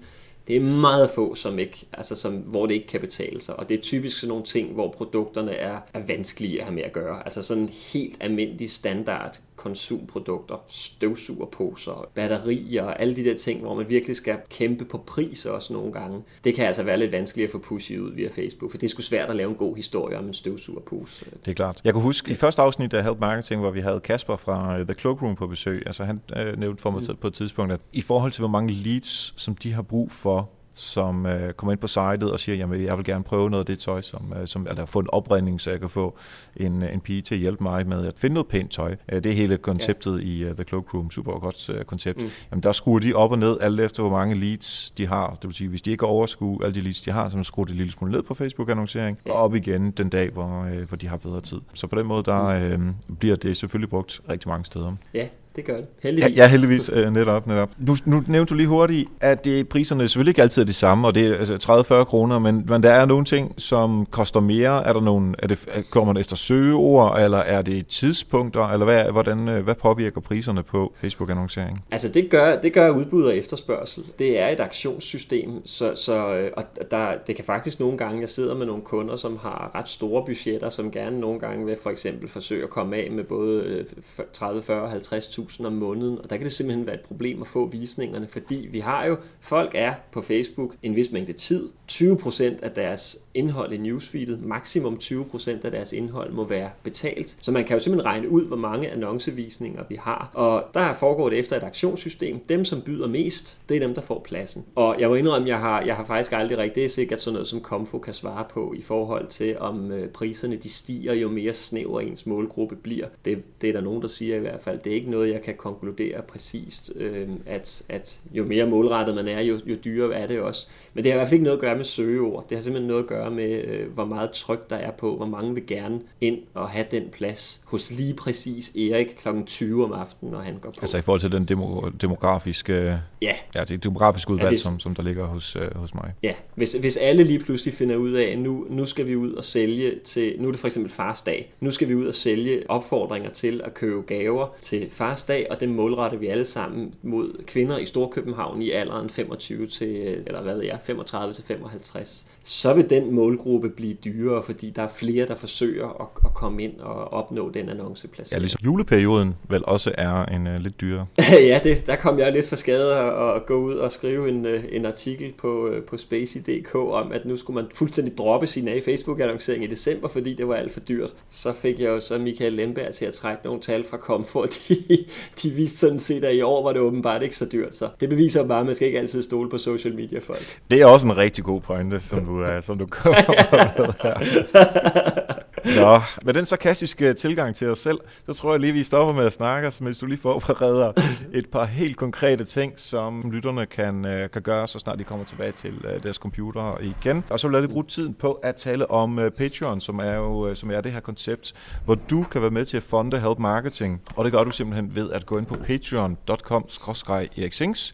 det er meget få, som ikke, altså som, hvor det ikke kan betale sig. Og det er typisk sådan nogle ting, hvor produkterne er, er vanskelige at have med at gøre. Altså sådan helt almindelig standard konsumprodukter, støvsugerposer, batterier og alle de der ting, hvor man virkelig skal kæmpe på pris også nogle gange. Det kan altså være lidt vanskeligt at få pushet ud via Facebook, for det er sgu svært at lave en god historie om en støvsugerpose. Det er klart. Jeg kan huske i første afsnit af Help Marketing, hvor vi havde Kasper fra øh, The Cloakroom på besøg, altså han øh, nævnte for mig mm. på et tidspunkt, at i forhold til hvor mange leads, som de har brug for som øh, kommer ind på sitet og siger, jamen jeg vil gerne prøve noget af det tøj, som, øh, som eller få en opredning, så jeg kan få en, en pige til at hjælpe mig med at finde noget pænt tøj. Øh, det er hele konceptet ja. i uh, The Cloakroom, super godt uh, koncept. Mm. Jamen der skruer de op og ned, alt efter hvor mange leads de har. Det vil sige, hvis de ikke overskue alle de leads, de har, så skruer de en lille smule ned på Facebook-annoncering, ja. og op igen den dag, hvor, øh, hvor de har bedre tid. Så på den måde, der mm. øh, bliver det selvfølgelig brugt rigtig mange steder. Ja, det gør det. Heldigvis. Ja, ja heldigvis. Øh, netop, netop. Nu, nu nævnte du lige hurtigt, at det, priserne selvfølgelig ikke altid er de samme, og det er altså 30-40 kroner, men, men der er nogle ting, som koster mere. Er der nogle, er det, kommer man efter søgeord, eller er det tidspunkter, eller hvad, hvordan, øh, hvad påvirker priserne på Facebook-annoncering? Altså det gør, det gør udbud og efterspørgsel. Det er et aktionssystem, så, så øh, og der, det kan faktisk nogle gange, jeg sidder med nogle kunder, som har ret store budgetter, som gerne nogle gange vil for eksempel forsøge at komme af med både 30, 40, 50 300.000 om måneden, og der kan det simpelthen være et problem at få visningerne, fordi vi har jo, folk er på Facebook en vis mængde tid, 20% af deres indhold i newsfeedet, maksimum 20% af deres indhold må være betalt, så man kan jo simpelthen regne ud, hvor mange annoncevisninger vi har, og der foregår det efter et aktionssystem. Dem, som byder mest, det er dem, der får pladsen. Og jeg må indrømme, jeg har, jeg har faktisk aldrig rigtig, det er sikkert sådan noget, som Comfo kan svare på i forhold til, om øh, priserne de stiger, jo mere snæver ens målgruppe bliver. Det, det er der nogen, der siger i hvert fald. Det er ikke noget, jeg kan konkludere præcist, øh, at, at jo mere målrettet man er, jo, jo dyrere er det også. Men det har i hvert fald ikke noget at gøre med søgeord. Det har simpelthen noget at gøre med, øh, hvor meget tryk der er på, hvor mange vil gerne ind og have den plads hos lige præcis Erik kl. 20 om aftenen, når han går på. Altså i forhold til den demo, demografiske, ja. Ja, det demografiske udvalg, ja, hvis, som, som der ligger hos, øh, hos mig. Ja, hvis, hvis alle lige pludselig finder ud af, at nu, nu skal vi ud og sælge til, nu er det for eksempel farsdag, nu skal vi ud og sælge opfordringer til at købe gaver til farsdag, og det målretter vi alle sammen mod kvinder i Storkøbenhavn i alderen 25 til, eller hvad ved jeg, 35 til 55. Så vil den målgruppe blive dyrere, fordi der er flere, der forsøger at, at komme ind og opnå den annonceplads. Ja, ligesom juleperioden vel også er en uh, lidt dyrere. ja, det, der kom jeg lidt for skade at, at gå ud og skrive en, øh, en artikel på, øh, på Spacey.dk om, at nu skulle man fuldstændig droppe sin af Facebook-annoncering i december, fordi det var alt for dyrt. Så fik jeg jo så Michael Lemberg til at trække nogle tal fra Comfort. De, de viste sådan set, at i år var det åbenbart ikke så dyrt. Så det beviser bare, at man skal ikke altid stole på social media folk. Det er også en rigtig god pointe, som du, uh, som du. Nå, med den sarkastiske øh, tilgang til os selv, så tror jeg lige, vi stopper med at snakke, så hvis du lige forbereder et par helt konkrete ting, som lytterne kan, øh, kan gøre, så snart de kommer tilbage til øh, deres computer igen. Og så vil jeg lige bruge tiden på at tale om Patreon, som er jo som er det her koncept, hvor du kan være med til at fonde Help Marketing. Og det gør du simpelthen ved at gå ind på patreon.com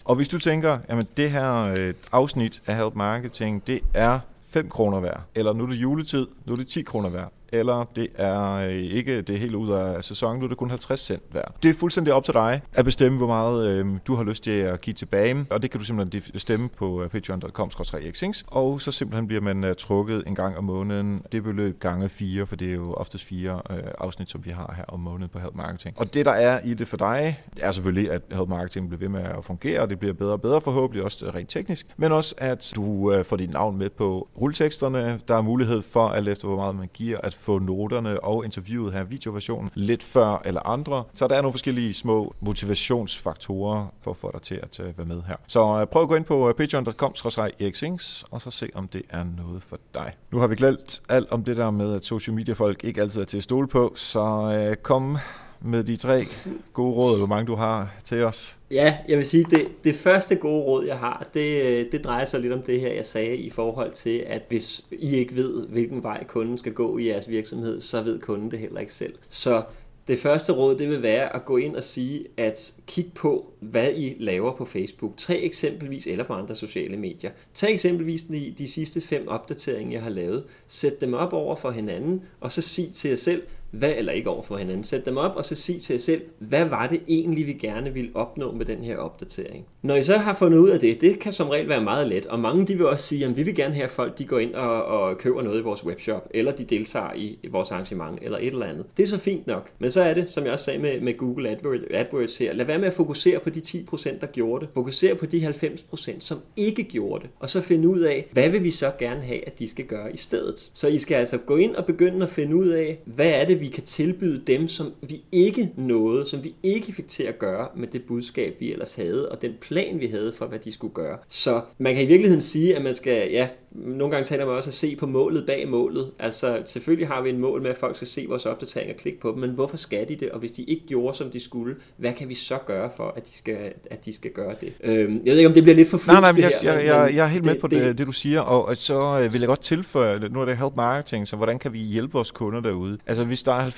Og hvis du tænker, jamen det her afsnit af Help Marketing, det er 5 kroner værd, eller nu er det juletid, nu er det 10 kroner værd, eller det er øh, ikke det helt ud af sæsonen, nu er det kun 50 cent værd. Det er fuldstændig op til dig at bestemme, hvor meget øh, du har lyst til at give tilbage, og det kan du simpelthen stemme på øh, patreon.com og så simpelthen bliver man øh, trukket en gang om måneden. Det beløb gange fire, for det er jo oftest fire øh, afsnit, som vi har her om måneden på Help Marketing. Og det, der er i det for dig, er selvfølgelig, at Help Marketing bliver ved med at fungere, og det bliver bedre og bedre forhåbentlig, også øh, rent teknisk, men også, at du øh, får dit navn med på rulleteksterne. Der er mulighed for, alt efter hvor meget man giver, at få noterne og interviewet her, videoversionen, lidt før eller andre. Så der er nogle forskellige små motivationsfaktorer for at få dig til at øh, være med her. Så øh, prøv at gå ind på øh, patreon.com og så se, om det er noget for dig. Nu har vi glemt alt om det der med, at social media folk ikke altid er til at stole på, så øh, kom med de tre gode råd, hvor mange du har til os. Ja, jeg vil sige, det, det første gode råd, jeg har, det, øh, det drejer sig lidt om det her, jeg sagde i forhold til, at hvis I ikke ved, hvilken vej kunden skal gå i jeres virksomhed, så ved kunden det heller ikke selv. Så det første råd, det vil være at gå ind og sige, at kig på, hvad I laver på Facebook. Tag eksempelvis, eller på andre sociale medier. Tag eksempelvis de, de sidste fem opdateringer, jeg har lavet. Sæt dem op over for hinanden, og så sig til jer selv, hvad, eller ikke over for hinanden, sæt dem op og så sig til jer selv, hvad var det egentlig, vi gerne ville opnå med den her opdatering. Når I så har fundet ud af det, det kan som regel være meget let, og mange de vil også sige, at vi vil gerne have, at folk de går ind og, og køber noget i vores webshop, eller de deltager i vores arrangement, eller et eller andet. Det er så fint nok, men så er det, som jeg også sagde med, med Google AdWords, AdWords her, lad være med at fokusere på de 10%, der gjorde det. Fokusere på de 90%, som ikke gjorde det, og så finde ud af, hvad vil vi så gerne have, at de skal gøre i stedet. Så I skal altså gå ind og begynde at finde ud af, hvad er det, vi kan tilbyde dem, som vi ikke nåede, som vi ikke fik til at gøre med det budskab, vi ellers havde, og den plan, vi havde for, hvad de skulle gøre. Så man kan i virkeligheden sige, at man skal, ja, nogle gange taler man også at se på målet bag målet. Altså selvfølgelig har vi en mål med, at folk skal se vores opdateringer og klikke på dem, men hvorfor skal de det? Og hvis de ikke gjorde, som de skulle, hvad kan vi så gøre for, at de skal, at de skal gøre det? Øhm, jeg ved ikke, om det bliver lidt for Nej, nej, men jeg, her, jeg, jeg, jeg er helt det, med på det, det, det, du siger, og så øh, vil jeg godt tilføje, nu er det help marketing, så hvordan kan vi hjælpe vores kunder derude? Altså hvis der er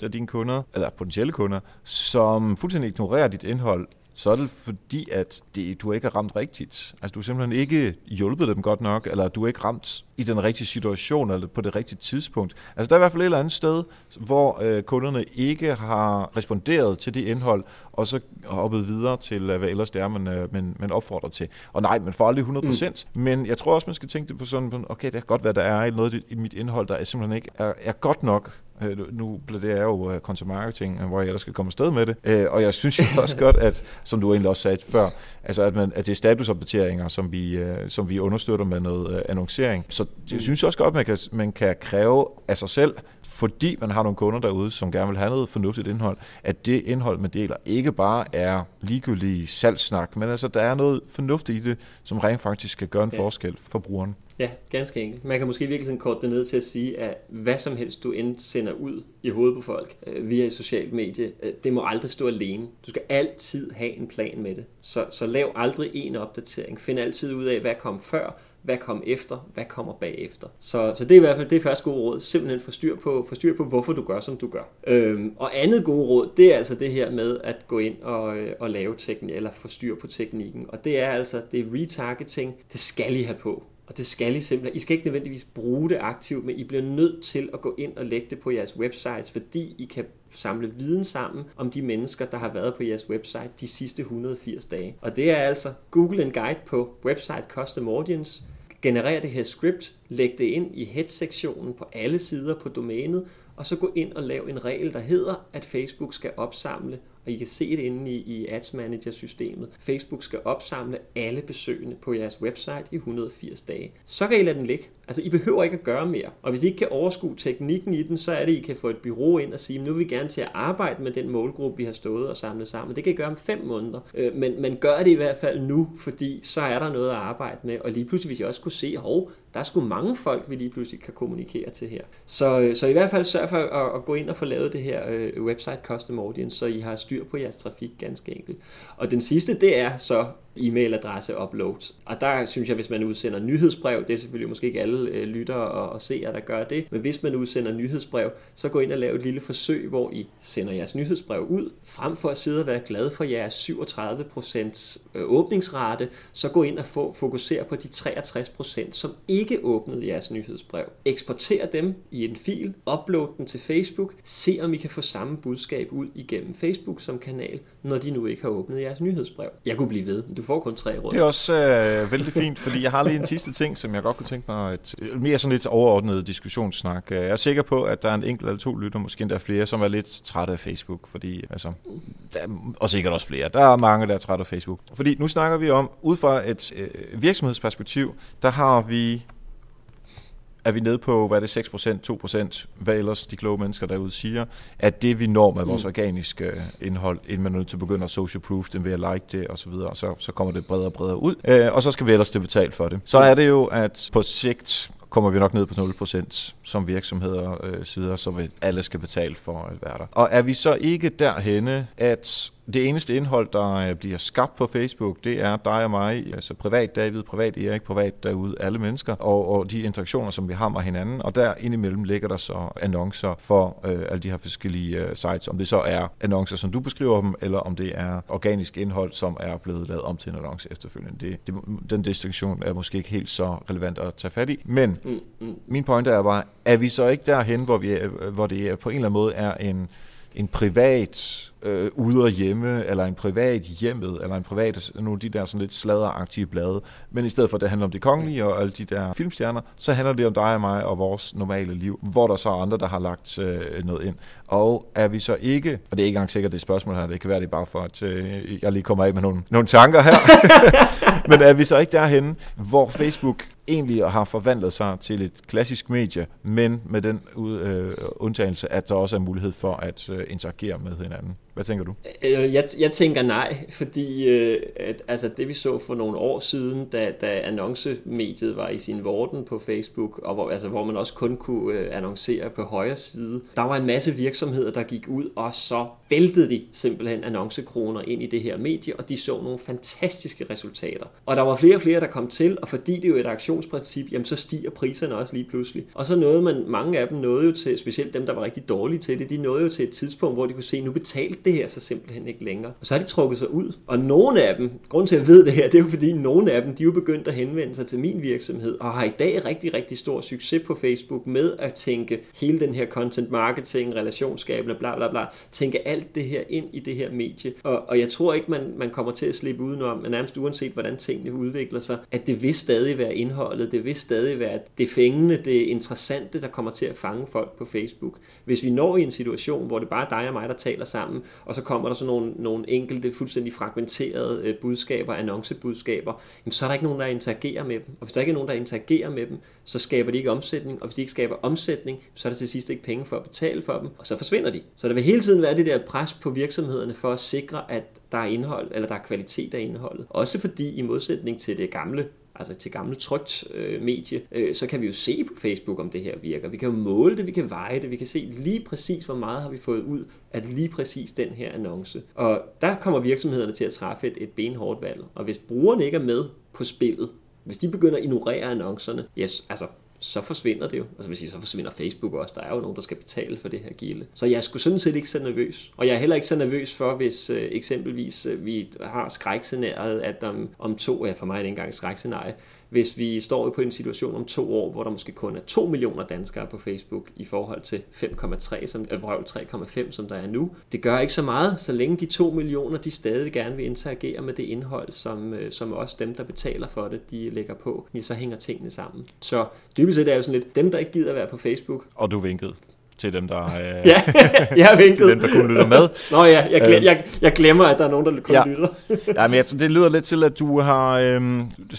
90% af dine kunder, eller potentielle kunder, som fuldstændig ignorerer dit indhold, så er det fordi, at det, du ikke har ramt rigtigt. Altså, du har simpelthen ikke hjulpet dem godt nok, eller du er ikke ramt i den rigtige situation, eller på det rigtige tidspunkt. Altså, der er i hvert fald et eller andet sted, hvor øh, kunderne ikke har responderet til det indhold, og så hoppet videre til, øh, hvad ellers det er, man, øh, man, man opfordrer til. Og nej, man får aldrig 100%, mm. men jeg tror også, man skal tænke det på sådan, okay, det kan godt være, der er noget i mit indhold, der er simpelthen ikke er, er godt nok Øh, nu bliver det er jo content marketing, hvor jeg ellers skal komme afsted med det. Øh, og jeg synes jo også godt, at, som du egentlig også sagde før, altså at, man, at det er statusopdateringer, som vi, øh, som vi understøtter med noget annoncering. Så jeg synes også godt, at man kan, man kan kræve af sig selv, fordi man har nogle kunder derude, som gerne vil have noget fornuftigt indhold, at det indhold, man deler, ikke bare er ligegyldig salgssnak, men altså, der er noget fornuftigt i det, som rent faktisk kan gøre en ja. forskel for brugeren. Ja, ganske enkelt. Man kan måske virkelig korte det ned til at sige, at hvad som helst du end sender ud i hovedet på folk øh, via et socialt medie, øh, det må aldrig stå alene. Du skal altid have en plan med det. Så, så lav aldrig en opdatering. Find altid ud af, hvad kom før, hvad kom efter, hvad kommer bagefter. Så, så det er i hvert fald det er første gode råd. Simpelthen få styr på, få styr på hvorfor du gør, som du gør. Øhm, og andet gode råd, det er altså det her med at gå ind og, øh, og lave teknik, eller få styr på teknikken. Og det er altså, det er retargeting, det skal I have på. Og det skal I simpelthen. I skal ikke nødvendigvis bruge det aktivt, men I bliver nødt til at gå ind og lægge det på jeres websites, fordi I kan samle viden sammen om de mennesker, der har været på jeres website de sidste 180 dage. Og det er altså Google en guide på Website Custom Audience generere det her script, læg det ind i head-sektionen på alle sider på domænet, og så gå ind og lave en regel, der hedder, at Facebook skal opsamle og I kan se det inde i, i Ads Manager-systemet. Facebook skal opsamle alle besøgende på jeres website i 180 dage. Så kan I lade den ligge. Altså, I behøver ikke at gøre mere. Og hvis I ikke kan overskue teknikken i den, så er det, I kan få et bureau ind og sige, nu vil vi gerne til at arbejde med den målgruppe, vi har stået og samlet sammen. Det kan I gøre om fem måneder. Øh, men, men gør det i hvert fald nu, fordi så er der noget at arbejde med. Og lige pludselig hvis I også kunne se, hov, der er sgu mange folk, vi lige pludselig kan kommunikere til her. Så, øh, så i hvert fald sørg for at, at gå ind og få lavet det her øh, website custom audience, så I har styr på jeres trafik ganske enkelt. Og den sidste, det er så e-mailadresse uploads. Og der synes jeg, hvis man udsender nyhedsbrev, det er selvfølgelig måske ikke alle øh, lyttere og, og seere, der gør det, men hvis man udsender nyhedsbrev, så gå ind og lav et lille forsøg, hvor I sender jeres nyhedsbrev ud, frem for at sidde og være glad for jeres 37% øh, åbningsrate, så gå ind og få, fokusere på de 63%, som ikke åbnede jeres nyhedsbrev. Eksporter dem i en fil, upload den til Facebook, se om I kan få samme budskab ud igennem Facebook som kanal, når de nu ikke har åbnet jeres nyhedsbrev. Jeg kunne blive ved, men du får kun tre råd. Det er også øh, vældig fint, fordi jeg har lige en sidste ting, som jeg godt kunne tænke mig, et, øh, mere sådan lidt overordnet diskussionssnak. Øh, jeg er sikker på, at der er en enkelt eller to lytter, måske endda flere, som er lidt trætte af Facebook, fordi, altså, der er, og sikkert også flere. Der er mange, der er trætte af Facebook. Fordi nu snakker vi om, ud fra et øh, virksomhedsperspektiv, der har vi er vi nede på, hvad er det, 6%, 2%, hvad ellers de kloge mennesker derude siger, at det vi når med vores mm. organiske øh, indhold, inden man er nødt til at begynde at social proof det ved at like det og så videre, så, så kommer det bredere og bredere ud, øh, og så skal vi ellers det betalt for det. Så er det jo, at på sigt kommer vi nok ned på 0% som virksomheder øh, sider, så vi alle skal betale for at være der. Og er vi så ikke derhenne, at det eneste indhold, der øh, bliver skabt på Facebook, det er dig og mig, altså privat David, privat Erik, privat derude, alle mennesker, og, og de interaktioner, som vi har med hinanden, og der indimellem ligger der så annoncer for øh, alle de her forskellige øh, sites, om det så er annoncer, som du beskriver dem, eller om det er organisk indhold, som er blevet lavet om til en annonce efterfølgende. Det, det, den distinktion er måske ikke helt så relevant at tage fat i, men mm, mm. min pointe er bare, er vi så ikke derhen, hvor, vi er, hvor det på en eller anden måde er en, en privat øh, ude og hjemme, eller en privat hjemmet, eller en privat, altså nogle af de der sådan lidt sladderagtige blade. Men i stedet for, at det handler om det kongelige og alle de der filmstjerner, så handler det om dig og mig og vores normale liv, hvor der så er andre, der har lagt øh, noget ind. Og er vi så ikke, og det er ikke engang sikkert det spørgsmål her, det kan være det bare for, at øh, jeg lige kommer af med nogle, nogle tanker her, men er vi så ikke derhen, hvor Facebook egentlig har forvandlet sig til et klassisk medie, men med den øh, undtagelse, at der også er mulighed for at øh, interagere med hinanden. Hvad tænker du? Øh, øh, jeg, jeg tænker nej, fordi øh, at, altså det vi så for nogle år siden, da, da annoncemediet var i sin vorden på Facebook, og hvor, altså, hvor man også kun kunne øh, annoncere på højre side, der var en masse virksomheder, der gik ud, og så væltede de simpelthen annoncekroner ind i det her medie, og de så nogle fantastiske resultater. Og der var flere og flere, der kom til, og fordi det er jo et aktionsprincip, jamen så stiger priserne også lige pludselig. Og så nåede man, mange af dem nåede jo til, specielt dem, der var rigtig dårlige til det, de nåede jo til et tidspunkt, hvor de kunne se, nu betalte det her så simpelthen ikke længere. Og så har de trukket sig ud. Og nogle af dem, grund til at jeg ved det her, det er jo fordi nogle af dem, de er jo begyndt at henvende sig til min virksomhed, og har i dag rigtig, rigtig stor succes på Facebook med at tænke hele den her content marketing, relationsskabende, bla bla bla, tænke alt det her ind i det her medie. Og, og jeg tror ikke, man, man kommer til at slippe udenom, men nærmest uanset hvordan tingene udvikler sig, at det vil stadig være indholdet, det vil stadig være det fængende, det interessante, der kommer til at fange folk på Facebook. Hvis vi når i en situation, hvor det bare er dig og mig, der taler sammen, og så kommer der så nogle, nogle enkelte, fuldstændig fragmenterede øh, budskaber, annoncebudskaber, jamen, så er der ikke nogen, der interagerer med dem. Og hvis der ikke er nogen, der interagerer med dem, så skaber de ikke omsætning, og hvis de ikke skaber omsætning, så er der til sidst ikke penge for at betale for dem, og så forsvinder de. Så der vil hele tiden være det der pres på virksomhederne for at sikre, at der er indhold, eller der er kvalitet af indholdet. Også fordi i modsætning til det gamle altså til gamle trygt øh, medie, øh, så kan vi jo se på Facebook, om det her virker. Vi kan jo måle det, vi kan veje det, vi kan se lige præcis, hvor meget har vi fået ud af lige præcis den her annonce. Og der kommer virksomhederne til at træffe et, et benhårdt valg. Og hvis brugerne ikke er med på spillet, hvis de begynder at ignorere annoncerne, yes, altså så forsvinder det jo. Altså hvis I så forsvinder Facebook også. Der er jo nogen, der skal betale for det her gilde. Så jeg skulle sådan set ikke så nervøs. Og jeg er heller ikke så nervøs for, hvis øh, eksempelvis øh, vi har skrækscenariet, at om, om to, ja for mig er det ikke engang skrækscenarie, hvis vi står på en situation om to år, hvor der måske kun er 2 millioner danskere på Facebook i forhold til 5,3 som, øh, 3,5 som der er nu. Det gør ikke så meget, så længe de 2 millioner, de stadig gerne vil interagere med det indhold, som, øh, som også dem, der betaler for det, de lægger på, så hænger tingene sammen. Så dybest set er det jo sådan lidt, dem der ikke gider at være på Facebook. Og du vinkede til dem, der, øh, ja, jeg har vinket. til dem, der kun lytter med. Nå ja, jeg, glem, jeg, jeg glemmer, at der er nogen, der kun ja. lytter. ja, men jeg, det lyder lidt til, at du har øh,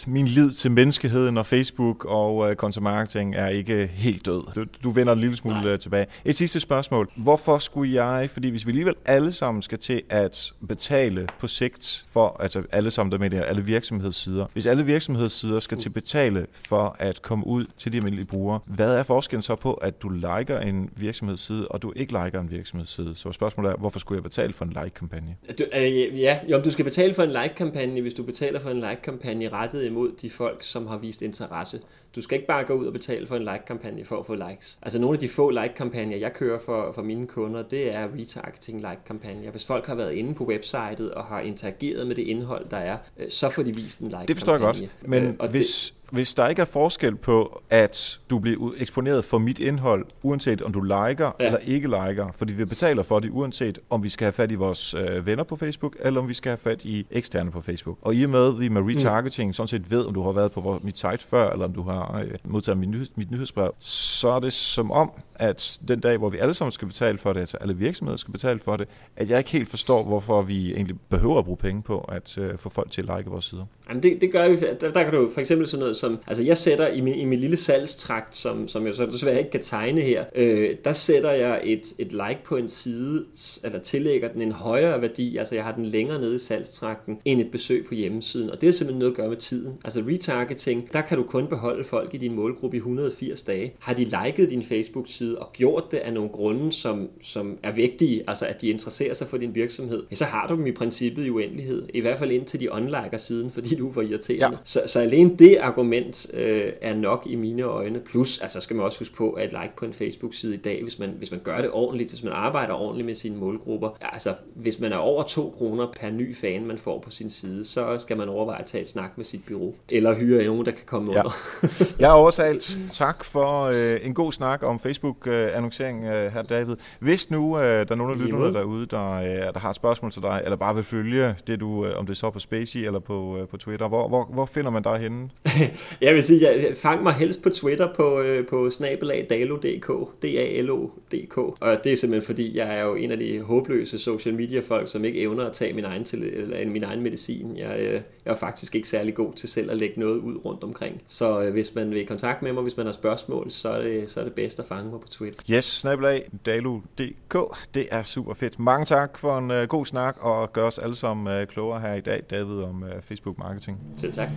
min lid til menneskeheden og Facebook og øh, content marketing er ikke helt død. Du, du vender en lille smule Nej. Øh, tilbage. Et sidste spørgsmål. Hvorfor skulle jeg, fordi hvis vi alligevel alle sammen skal til at betale på sigt for, altså alle sammen der med det alle virksomhedssider, hvis alle virksomhedssider skal til at betale for at komme ud til de almindelige brugere, hvad er forskellen så på, at du liker en virksomhedsside, og du ikke liker en virksomhedsside. Så spørgsmålet er, hvorfor skulle jeg betale for en like-kampagne? Du, øh, ja, jo, du skal betale for en like-kampagne, hvis du betaler for en like-kampagne rettet imod de folk, som har vist interesse. Du skal ikke bare gå ud og betale for en like-kampagne for at få likes. Altså nogle af de få like-kampagner, jeg kører for, for mine kunder, det er retargeting like-kampagner. Hvis folk har været inde på websitet og har interageret med det indhold, der er, øh, så får de vist en like-kampagne. Det forstår jeg godt. Men øh, hvis, det, hvis der ikke er forskel på, at du bliver eksponeret for mit indhold, uanset om du liker ja. eller ikke liker, fordi vi betaler for det, uanset om vi skal have fat i vores øh, venner på Facebook, eller om vi skal have fat i eksterne på Facebook. Og i og med, at vi med retargeting mm. sådan set ved, om du har været på mit site før, eller om du har øh, modtaget mit, nyheds, mit nyhedsbrev, så er det som om, at den dag, hvor vi alle sammen skal betale for det, altså alle virksomheder skal betale for det, at jeg ikke helt forstår, hvorfor vi egentlig behøver at bruge penge på at øh, få folk til at like vores sider. Jamen det, det gør vi. Der, der kan du for eksempel sådan noget som, altså jeg sætter i min, i min lille salgstrakt, som, som jeg så desværre ikke kan tegne her, øh, der sætter jeg et, et like på en side, eller tillægger den en højere værdi, altså jeg har den længere nede i salgstrakten, end et besøg på hjemmesiden, og det er simpelthen noget at gøre med tiden. Altså retargeting, der kan du kun beholde folk i din målgruppe i 180 dage. Har de liket din Facebook-side og gjort det af nogle grunde, som, som er vigtige, altså at de interesserer sig for din virksomhed, så har du dem i princippet i uendelighed, i hvert fald indtil de unliker siden, fordi du er for irriterende. Ja. Så, så alene det argument øh, er nok i mine øjne. Plus, altså skal man også huske på, at et like på en Facebook-side i dag, hvis man, hvis man gør det ordentligt, hvis man arbejder ordentligt med sine målgrupper, altså hvis man er over 2 kroner per ny fan, man får på sin side, så skal man overveje at tage et snak med sit bureau, eller hyre nogen, der kan komme ja. under. Jeg er overtalt. Tak for øh, en god snak om Facebook-annoncering øh, her, David. Hvis nu øh, der er nogen af lytterne derude, der, øh, der har et spørgsmål til dig, eller bare vil følge det, du, øh, om det er så på Spacey eller på, øh, på Twitter, hvor, hvor, hvor finder man dig henne? jeg vil sige, jeg, fang mig helst på Twitter på, øh, på snabelagdalo.dk, D-A-L-O-D-K. Og det er simpelthen fordi, jeg er jo en af de håbløse social media folk, som ikke evner at tage min egen, til, eller, min egen medicin. Jeg, øh, jeg er faktisk ikke særlig god til selv at lægge noget ud rundt omkring. Så øh, hvis man vil i kontakt med mig, hvis man har spørgsmål, så er det, så er det bedst at fange mig på Twitter. Yes, snabelagdalo.dk. Det er super fedt. Mange tak for en uh, god snak, og gør os alle sammen uh, klogere her i dag, David, om uh, Facebook marketing. Selv tak.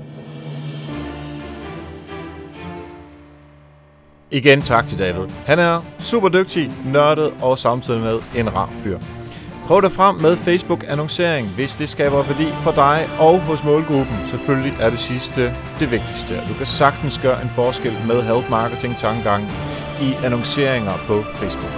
Igen tak til David. Han er super dygtig, nørdet og samtidig med en rar fyr. Prøv dig frem med Facebook-annoncering, hvis det skaber værdi for dig og hos målgruppen. Selvfølgelig er det sidste det vigtigste. Du kan sagtens gøre en forskel med help marketing tankegang i annonceringer på Facebook.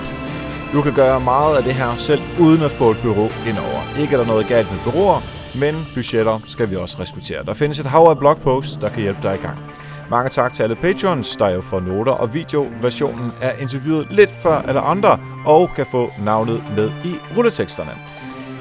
Du kan gøre meget af det her selv, uden at få et bureau indover. Ikke er der noget galt med bureauer, men budgetter skal vi også respektere. Der findes et hav af blogposts, der kan hjælpe dig i gang. Mange tak til alle patrons, der jo får noter og videoversionen er interviewet lidt før alle andre, og kan få navnet med i rulleteksterne.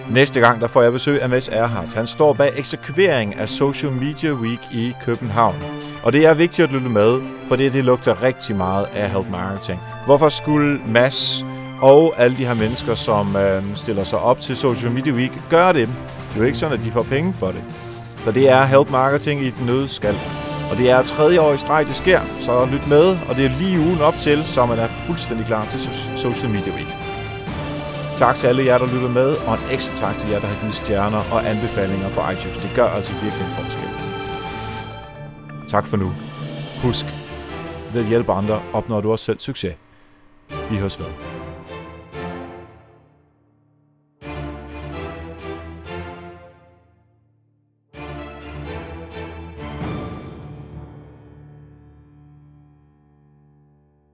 Næste gang der får jeg besøg af Mads Erhardt. Han står bag eksekvering af Social Media Week i København. Og det er vigtigt at lytte med, for det, det lugter rigtig meget af help marketing. Hvorfor skulle Mads og alle de her mennesker, som øh, stiller sig op til Social Media Week, gøre det? Det er jo ikke sådan, at de får penge for det. Så det er help marketing i et nødskal. Og det er tredje år i streg, det sker, så lyt med, og det er lige ugen op til, så man er fuldstændig klar til Social Media Week. Tak til alle jer, der lytter med, og en ekstra tak til jer, der har givet stjerner og anbefalinger på iTunes. Det gør altså virkelig en forskel. Tak for nu. Husk, ved at hjælpe andre opnår du også selv succes. Vi høres ved.